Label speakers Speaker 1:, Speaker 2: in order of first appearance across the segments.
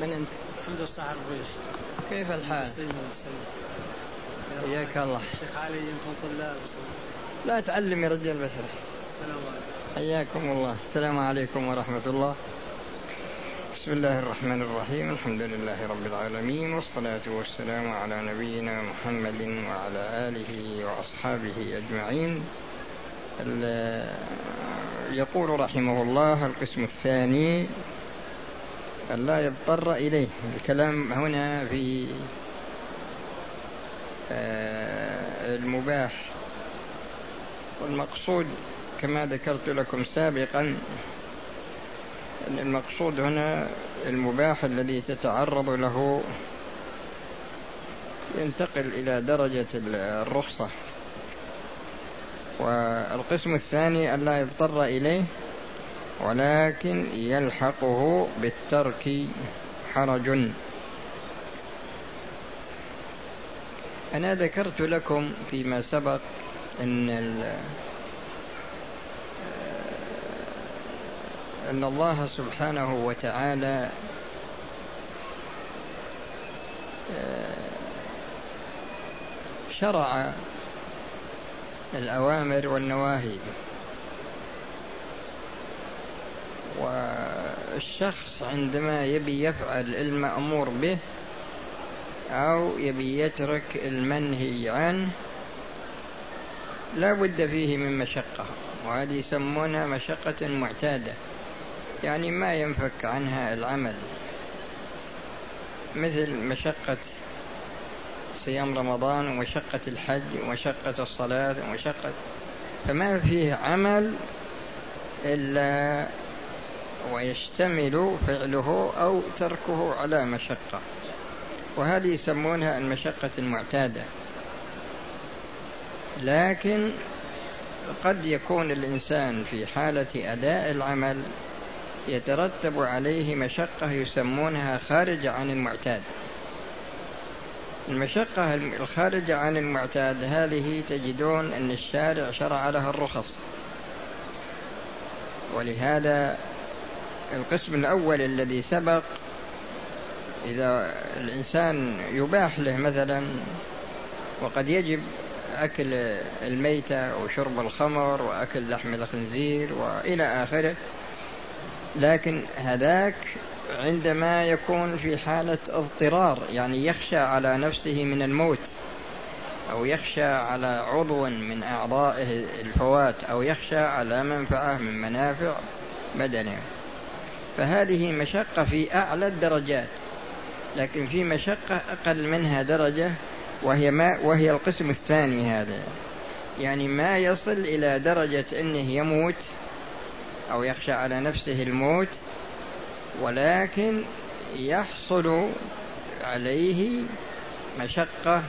Speaker 1: من أنت؟
Speaker 2: حمد الصاحب الربيش
Speaker 1: كيف الحال؟ حياك الله.
Speaker 2: الشيخ علي يمكن طلاب.
Speaker 1: لا تعلم يا رجال بشر
Speaker 2: السلام عليكم.
Speaker 1: حياكم الله. السلام عليكم ورحمة الله. بسم الله الرحمن الرحيم. الحمد لله رب العالمين والصلاة والسلام على نبينا محمد وعلى آله وأصحابه أجمعين. يقول رحمه الله القسم الثاني لا يضطر إليه. الكلام هنا في آه، المباح. والمقصود كما ذكرت لكم سابقا أن المقصود هنا المباح الذي تتعرض له ينتقل إلى درجة الرخصة. والقسم الثاني لا يضطر إليه ولكن يلحقه بالترك حرج. أنا ذكرت لكم فيما سبق أن أن الله سبحانه وتعالى شرع الأوامر والنواهي. والشخص عندما يبي يفعل المأمور به أو يبي يترك المنهي عنه لا بد فيه من مشقة وهذه يسمونها مشقة معتادة يعني ما ينفك عنها العمل. مثل مشقة صيام رمضان ومشقة الحج ومشقة الصلاة ومشقة فما فيه عمل إلا ويشتمل فعله أو تركه على مشقة. وهذه يسمونها المشقة المعتادة. لكن قد يكون الإنسان في حالة أداء العمل يترتب عليه مشقة يسمونها خارجة عن المعتاد. المشقة الخارجة عن المعتاد هذه تجدون أن الشارع شرع لها الرخص. ولهذا القسم الأول الذي سبق إذا الإنسان يباح له مثلا وقد يجب أكل الميتة وشرب الخمر وأكل لحم الخنزير وإلى آخره. لكن هذاك عندما يكون في حالة اضطرار يعني يخشى على نفسه من الموت أو يخشى على عضو من أعضائه الفوات أو يخشى على منفعة من منافع بدنه. فهذه مشقة في أعلى الدرجات لكن في مشقة أقل منها درجة وهي ما وهي القسم الثاني هذا. يعني ما يصل إلى درجة أنه يموت أو يخشى على نفسه الموت ولكن يحصل عليه مشقة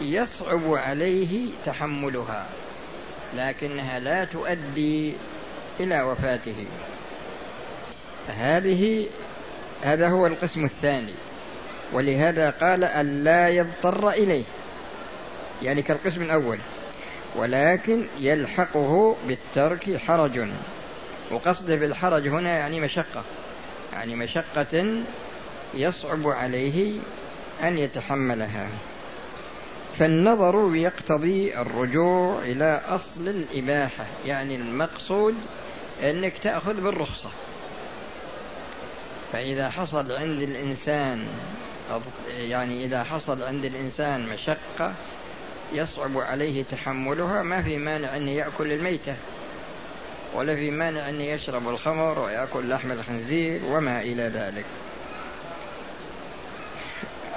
Speaker 1: يصعب عليه تحملها لكنها لا تؤدي إلى وفاته. هذه هذا هو القسم الثاني. ولهذا قال أن لا يضطر إليه. يعني كالقسم الأول. ولكن يلحقه بالترك حرج. وقصده بالحرج هنا يعني مشقة. يعني مشقة يصعب عليه أن يتحملها. فالنظر يقتضي الرجوع إلى أصل الإباحة. يعني المقصود أنك تأخذ بالرخصة. فإذا حصل عند الإنسان يعني إذا حصل عند الإنسان مشقة يصعب عليه تحملها ما في مانع أن يأكل الميتة ولا في مانع أن يشرب الخمر ويأكل لحم الخنزير وما إلى ذلك.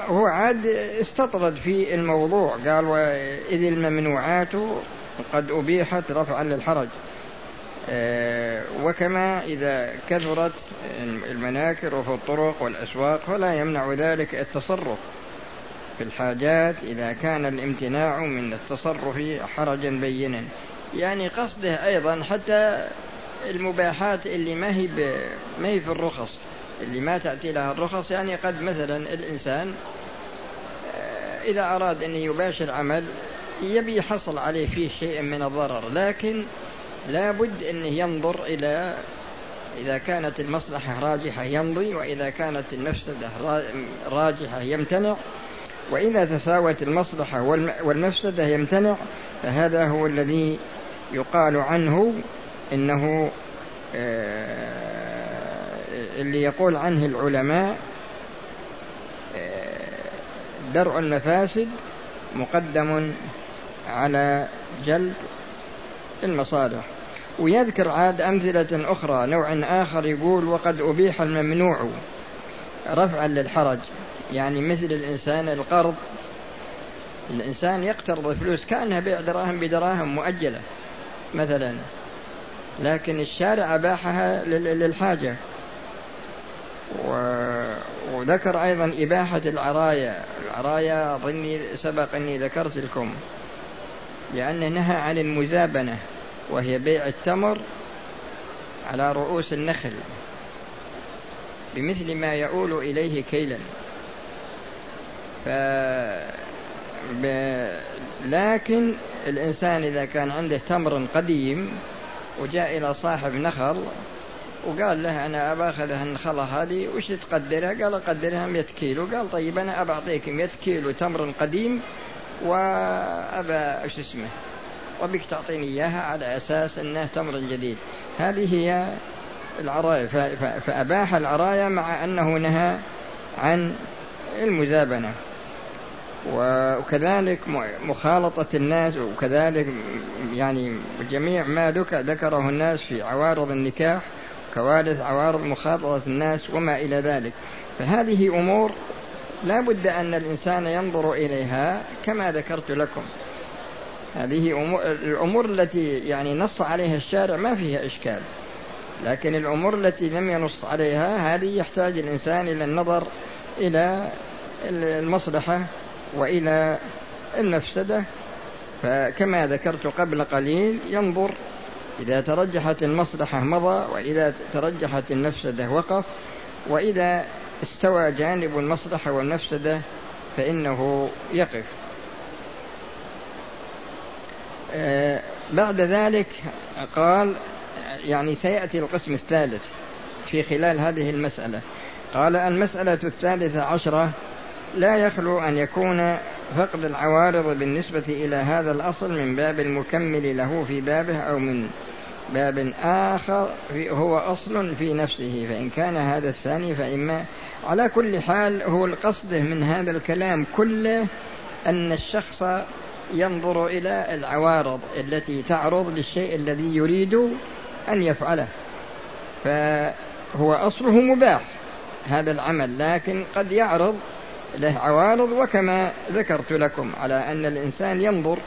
Speaker 1: هو عاد استطرد في الموضوع قال وإذ الممنوعات قد أبيحت رفعا للحرج. وكما إذا كثرت المناكر وفي الطرق والأسواق فلا يمنع ذلك التصرف في الحاجات إذا كان الامتناع من التصرف حرجا بينا. يعني قصده أيضا حتى المباحات اللي ما هي ما هي في الرخص اللي ما تأتي لها الرخص. يعني قد مثلا الإنسان آه، إذا أراد أن يباشر عمل يبي يحصل عليه فيه شيء من الضرر لكن لا بد أنه ينظر إلى إذا كانت المصلحة راجحة يمضي وإذا كانت المفسدة راجحة يمتنع. وإذا تساوت المصلحة والمفسدة يمتنع فهذا هو الذي يقال عنه إنه آه، اللي يقول عنه العلماء آه، درء المفاسد مقدم على جلب المصالح. ويذكر عاد أمثلة أخرى نوع آخر يقول وقد أبيح الممنوع رفعا للحرج. يعني مثل الإنسان القرض. الإنسان يقترض فلوس كأنها بيع دراهم بدراهم مؤجلة مثلا. لكن الشارع أباحها للحاجة. وذكر أيضا إباحة العرايا. العرايا أظني سبق أني ذكرت لكم. لأنه نهى عن المزابنة وهي بيع التمر على رؤوس النخل بمثل ما يؤول إليه كيلا ف ب... لكن الإنسان إذا كان عنده تمر قديم وجاء إلى صاحب نخل وقال له أنا أبى أخذ النخلة هذه وش تقدرها؟ قال أقدرها 100 كيلو قال طيب أنا أبى أعطيك 100 كيلو تمر قديم وأبى وش اسمه؟ وبك تعطيني إياها على أساس أنه تمر جديد. هذه هي العرايا فأباح العرايا مع أنه نهى عن المزابنة وكذلك مخالطة الناس وكذلك يعني جميع ما ذكره الناس في عوارض النكاح كوارث عوارض مخالطة الناس وما إلى ذلك. فهذه أمور لا بد أن الإنسان ينظر إليها كما ذكرت لكم. هذه أمور الأمور التي يعني نص عليها الشارع ما فيها إشكال. لكن الأمور التي لم ينص عليها هذه يحتاج الإنسان إلى النظر إلى المصلحة وإلى المفسدة. فكما ذكرت قبل قليل ينظر إذا ترجحت المصلحة مضى وإذا ترجحت المفسدة وقف وإذا استوى جانب المصلحة والمفسدة فإنه يقف. آه، بعد ذلك قال يعني سيأتي القسم الثالث في خلال هذه المسألة. قال المسألة الثالثة عشرة لا يخلو أن يكون فقد العوارض بالنسبة إلى هذا الأصل من باب المكمل له في بابه أو من باب آخر هو أصل في نفسه فإن كان هذا الثاني فإما على كل حال هو القصد من هذا الكلام كله أن الشخص ينظر إلى العوارض التي تعرض للشيء الذي يريد أن يفعله. فهو أصله مباح هذا العمل لكن قد يعرض له عوارض وكما ذكرت لكم على أن الإنسان ينظر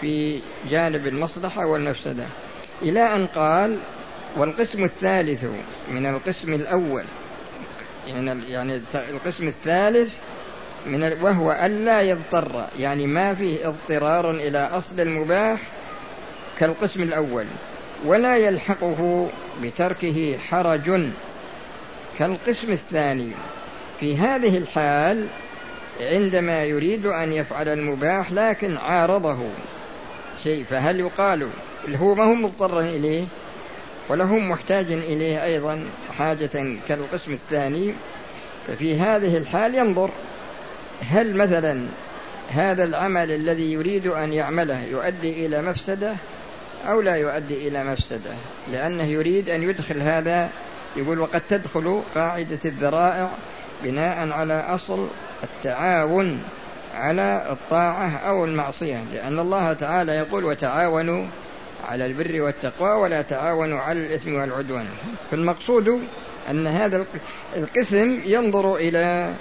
Speaker 1: في جانب المصلحة والمفسدة. إلى أن قال والقسم الثالث من القسم الأول. يعني القسم الثالث من وهو ألا يضطر يعني ما فيه اضطرار إلى أصل المباح كالقسم الأول ولا يلحقه بتركه حرج. كالقسم الثاني في هذه الحال عندما يريد أن يفعل المباح لكن عارضه. شيء فهل يقال هو ما هو مضطرا إليه؟ ولا هو محتاج إليه أيضا حاجة كالقسم الثاني. ففي هذه الحال ينظر هل مثلا هذا العمل الذي يريد أن يعمله يؤدي إلى مفسدة أو لا يؤدي إلى مفسدة؟ لأنه يريد أن يدخل هذا يقول وقد تدخل قاعدة الذرائع بناء على أصل التعاون. على الطاعة أو المعصية لأن الله تعالى يقول وتعاونوا على البر والتقوى ولا تعاونوا على الإثم والعدوان فالمقصود أن هذا القسم ينظر إلى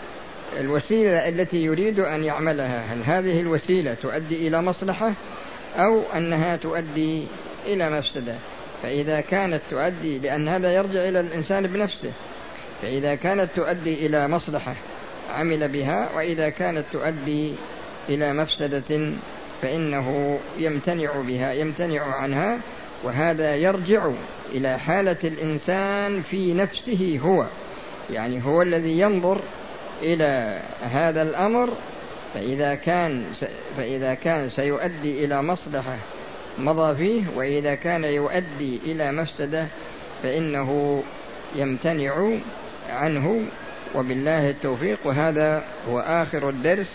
Speaker 1: الوسيلة التي يريد أن يعملها. هل هذه الوسيلة تؤدي إلى مصلحة أو أنها تؤدي إلى مفسدة؟ فإذا كانت تؤدي لأن هذا يرجع إلى الإنسان بنفسه. فإذا كانت تؤدي إلى مصلحة عمل بها وإذا كانت تؤدي إلى مفسدة فإنه يمتنع بها يمتنع عنها وهذا يرجع إلى حالة الإنسان في نفسه هو. يعني هو الذي ينظر إلى هذا الأمر فإذا كان فإذا كان سيؤدي إلى مصلحة مضى فيه وإذا كان يؤدي إلى مفسدة فإنه يمتنع عنه. وبالله التوفيق. وهذا هو آخر الدرس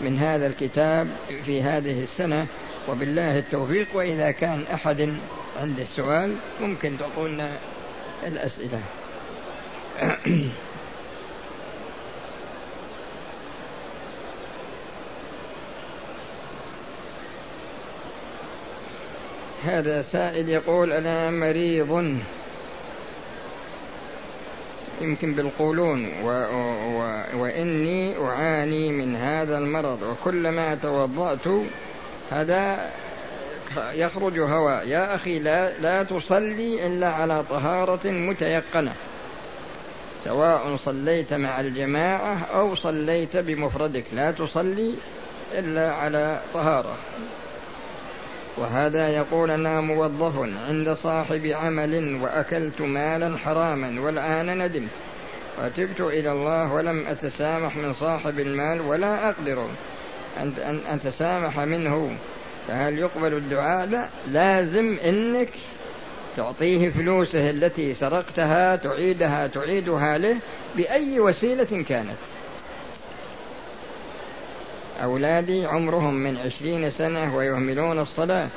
Speaker 1: من هذا الكتاب في هذه السنة. وبالله التوفيق. وإذا كان أحد عنده سؤال ممكن تعطونا الأسئلة. هذا سائل يقول أنا مريض. يمكن بالقولون و و وإني أعاني من هذا المرض وكلما توضأت هذا يخرج هواء يا أخي لا, لا تصلي إلا على طهارة متيقنة سواء صليت مع الجماعة أو صليت بمفردك. لا تصلي إلا على طهارة. وهذا يقول أنا موظف عند صاحب عمل وأكلت مالا حراما والآن ندمت. وتبت إلى الله ولم أتسامح من صاحب المال ولا أقدر أن أتسامح منه. فهل يقبل الدعاء؟ لا لازم إنك تعطيه فلوسه التي سرقتها تعيدها تعيدها له بأي وسيلة كانت. أولادي عمرهم من عشرين سنة ويهملون الصلاة.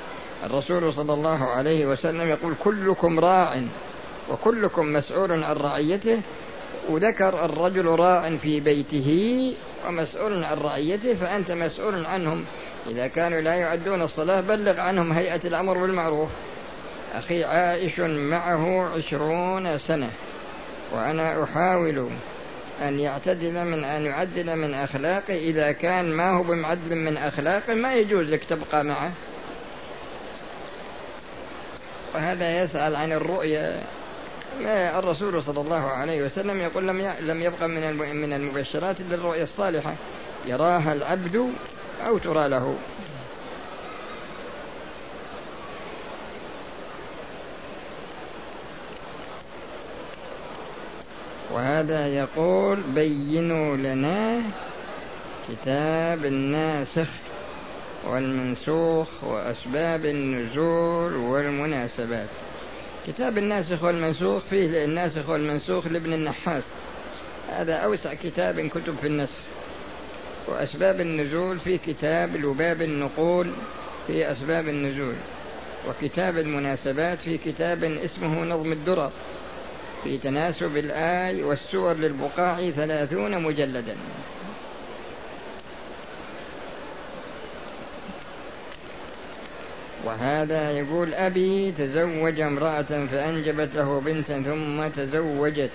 Speaker 1: الرسول صلى الله عليه وسلم يقول كلكم راع وكلكم مسؤول عن رعيته وذكر الرجل راع في بيته ومسؤول عن رعيته فأنت مسؤول عنهم. إذا كانوا لا يعدون الصلاة بلغ عنهم هيئة الأمر بالمعروف. أخي عائش معه عشرون سنة وأنا أحاول أن يعتدل من أن يعدل من أخلاقه. إذا كان ما هو بمعدل من أخلاقه ما يجوز لك تبقى معه. وهذا يسأل عن الرؤيا الرسول صلى الله عليه وسلم يقول لم لم يبقى من من المبشرات إلا الرؤيا الصالحة. يراها العبد أو ترى له. وهذا يقول بينوا لنا كتاب الناسخ والمنسوخ وأسباب النزول والمناسبات. كتاب الناسخ والمنسوخ فيه الناسخ والمنسوخ لابن النحاس. هذا أوسع كتاب كتب في النسخ. وأسباب النزول في كتاب لباب النقول في أسباب النزول. وكتاب المناسبات في كتاب اسمه نظم الدرر. في تناسب الآي والسور للبقاع ثلاثون مجلدا. وهذا يقول أبي تزوج امرأة فأنجبت له بنتا ثم تزوجت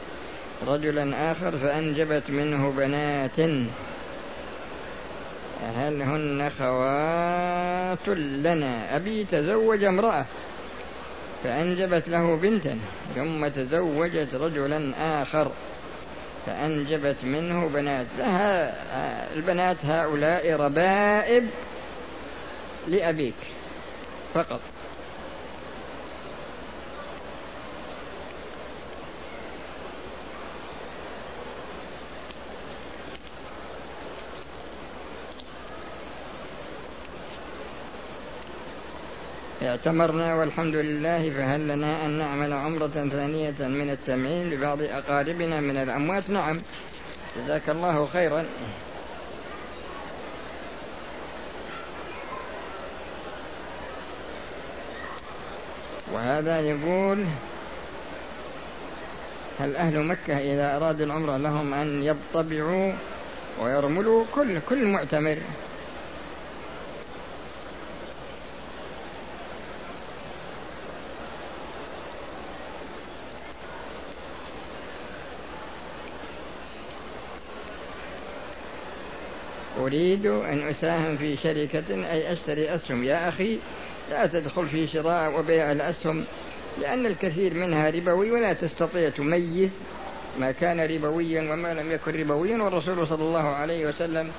Speaker 1: رجلا آخر فأنجبت منه بنات. هل هن خوات لنا؟ أبي تزوج امرأة فأنجبت له بنتا ثم تزوجت رجلا آخر. فأنجبت منه بنات. لها البنات هؤلاء ربائب لأبيك فقط. اعتمرنا والحمد لله فهل لنا أن نعمل عمرة ثانية من التمعين لبعض أقاربنا من الأموات؟ نعم. جزاك الله خيرا. وهذا يقول هل أهل مكة إذا أرادوا العمرة لهم أن يطبعوا ويرملوا؟ كل كل معتمر. أريد أن أساهم في شركة أي أشتري أسهم. يا أخي لا تدخل في شراء وبيع الأسهم لأن الكثير منها ربوي ولا تستطيع تميز ما كان ربويا وما لم يكن ربويا. والرسول صلى الله عليه وسلم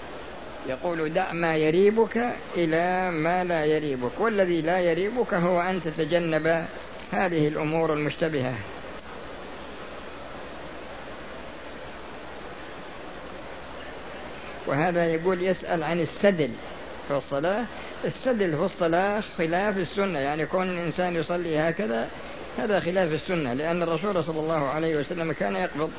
Speaker 1: يقول دع ما يريبك إلى ما لا يريبك والذي لا يريبك هو أن تتجنب هذه الأمور المشتبهة. وهذا يقول يسأل عن السدل في الصلاة. السدل في الصلاة خلاف السنة يعني كون الإنسان يصلي هكذا هذا خلاف السنة لأن الرسول صلى الله عليه وسلم كان يقبض.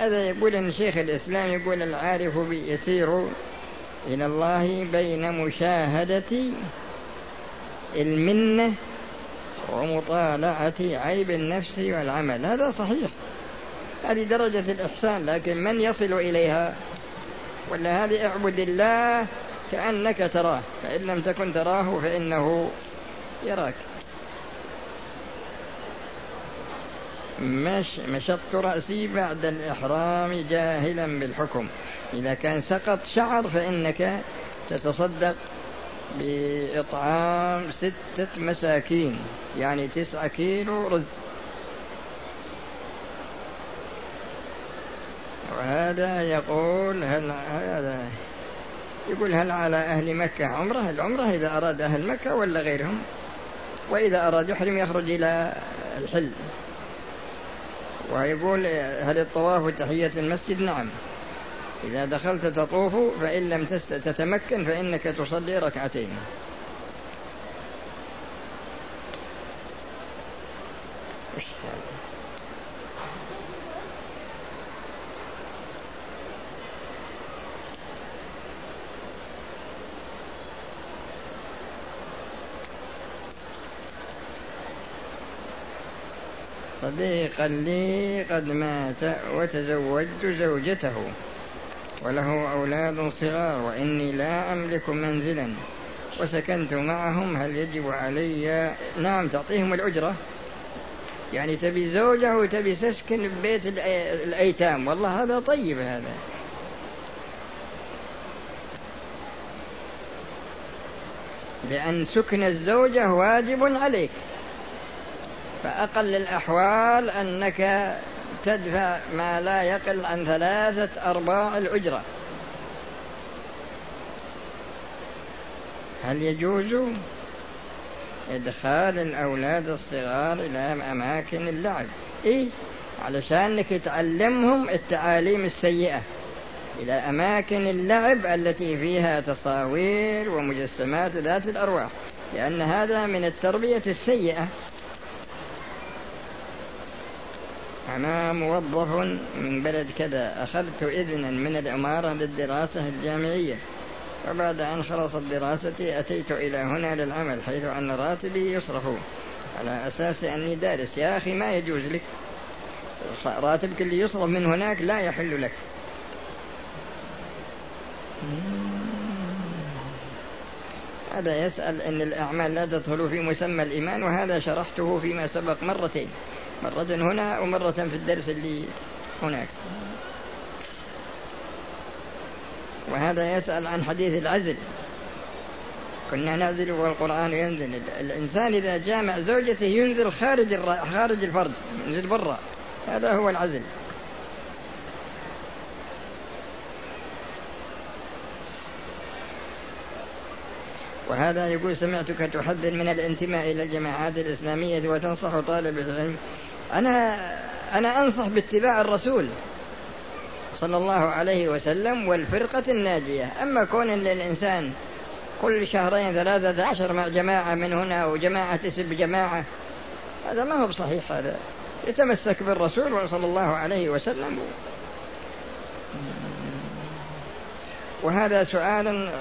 Speaker 1: هذا يقول أن شيخ الإسلام يقول العارف يسير إلى الله بين مشاهدة المنة ومطالعة عيب النفس والعمل. هذا صحيح. هذه درجة الإحسان لكن من يصل إليها؟ ولا هذه اعبد الله كأنك تراه فإن لم تكن تراه فإنه يراك. مش مشط رأسي بعد الإحرام جاهلا بالحكم. إذا كان سقط شعر فإنك تتصدق بإطعام ستة مساكين يعني تسعة كيلو رز. وهذا يقول هل هذا يقول هل على أهل مكة عمرة؟ العمرة إذا أراد أهل مكة ولا غيرهم؟ وإذا أراد يحرم يخرج إلى الحل. ويقول هل الطواف تحية المسجد؟ نعم. إذا دخلت تطوف فإن لم تتمكن فإنك تصلي ركعتين. صديقا لي قد مات وتزوجت زوجته وله أولاد صغار وإني لا أملك منزلا وسكنت معهم. هل يجب علي؟ نعم تعطيهم الأجرة. يعني تبي زوجة وتبي تسكن ببيت الأيتام. والله هذا طيب هذا. لأن سكن الزوجة واجب عليك. فأقل الأحوال أنك تدفع ما لا يقل عن ثلاثة أرباع الأجرة. هل يجوز إدخال الأولاد الصغار إلى أماكن اللعب؟ إيه علشانك تعلمهم التعاليم السيئة. إلى أماكن اللعب التي فيها تصاوير ومجسمات ذات الأرواح لأن هذا من التربية السيئة. أنا موظف من بلد كذا. أخذت إذنا من الإمارة للدراسة الجامعية. وبعد أن خلصت دراستي أتيت إلى هنا للعمل حيث أن راتبي يصرف. على أساس أني دارس. يا أخي ما يجوز لك. راتبك اللي يصرف من هناك لا يحل لك. هذا يسأل أن الأعمال لا تدخل في مسمى الإيمان وهذا شرحته فيما سبق مرتين. مرة هنا ومرة في الدرس اللي هناك. وهذا يسأل عن حديث العزل. كنا نعزل والقرآن ينزل. الإنسان إذا جامع زوجته ينزل خارج خارج الفرد ينزل برا. هذا هو العزل. وهذا يقول سمعتك تحذر من الانتماء إلى الجماعات الإسلامية وتنصح طالب العلم أنا أنا أنصح باتباع الرسول صلى الله عليه وسلم والفرقة الناجية. أما كون الإنسان كل شهرين ثلاثة عشر مع جماعة من هنا وجماعة تسب جماعة هذا ما هو بصحيح هذا يتمسك بالرسول صلى الله عليه وسلم. وهذا سؤال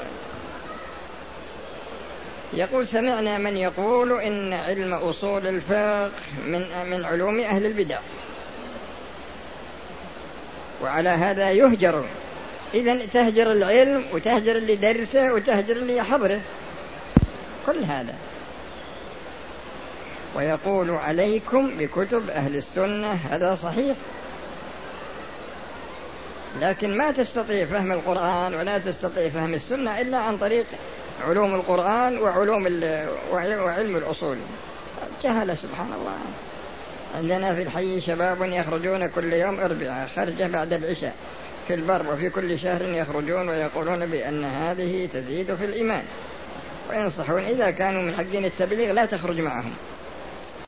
Speaker 1: يقول سمعنا من يقول إن علم أصول الفقه من من علوم أهل البدع. وعلى هذا يهجر. إذا تهجر العلم وتهجر اللي درسه وتهجر اللي يحضره كل هذا. ويقول عليكم بكتب أهل السنة هذا صحيح. لكن ما تستطيع فهم القرآن ولا تستطيع فهم السنة إلا عن طريق علوم القرآن وعلوم وعلم الأصول. جهل سبحان الله عندنا في الحي شباب يخرجون كل يوم أربعة خرجة بعد العشاء. في البر وفي كل شهر يخرجون ويقولون بأن هذه تزيد في الإيمان. وينصحون إذا كانوا من حقين التبليغ لا تخرج معهم.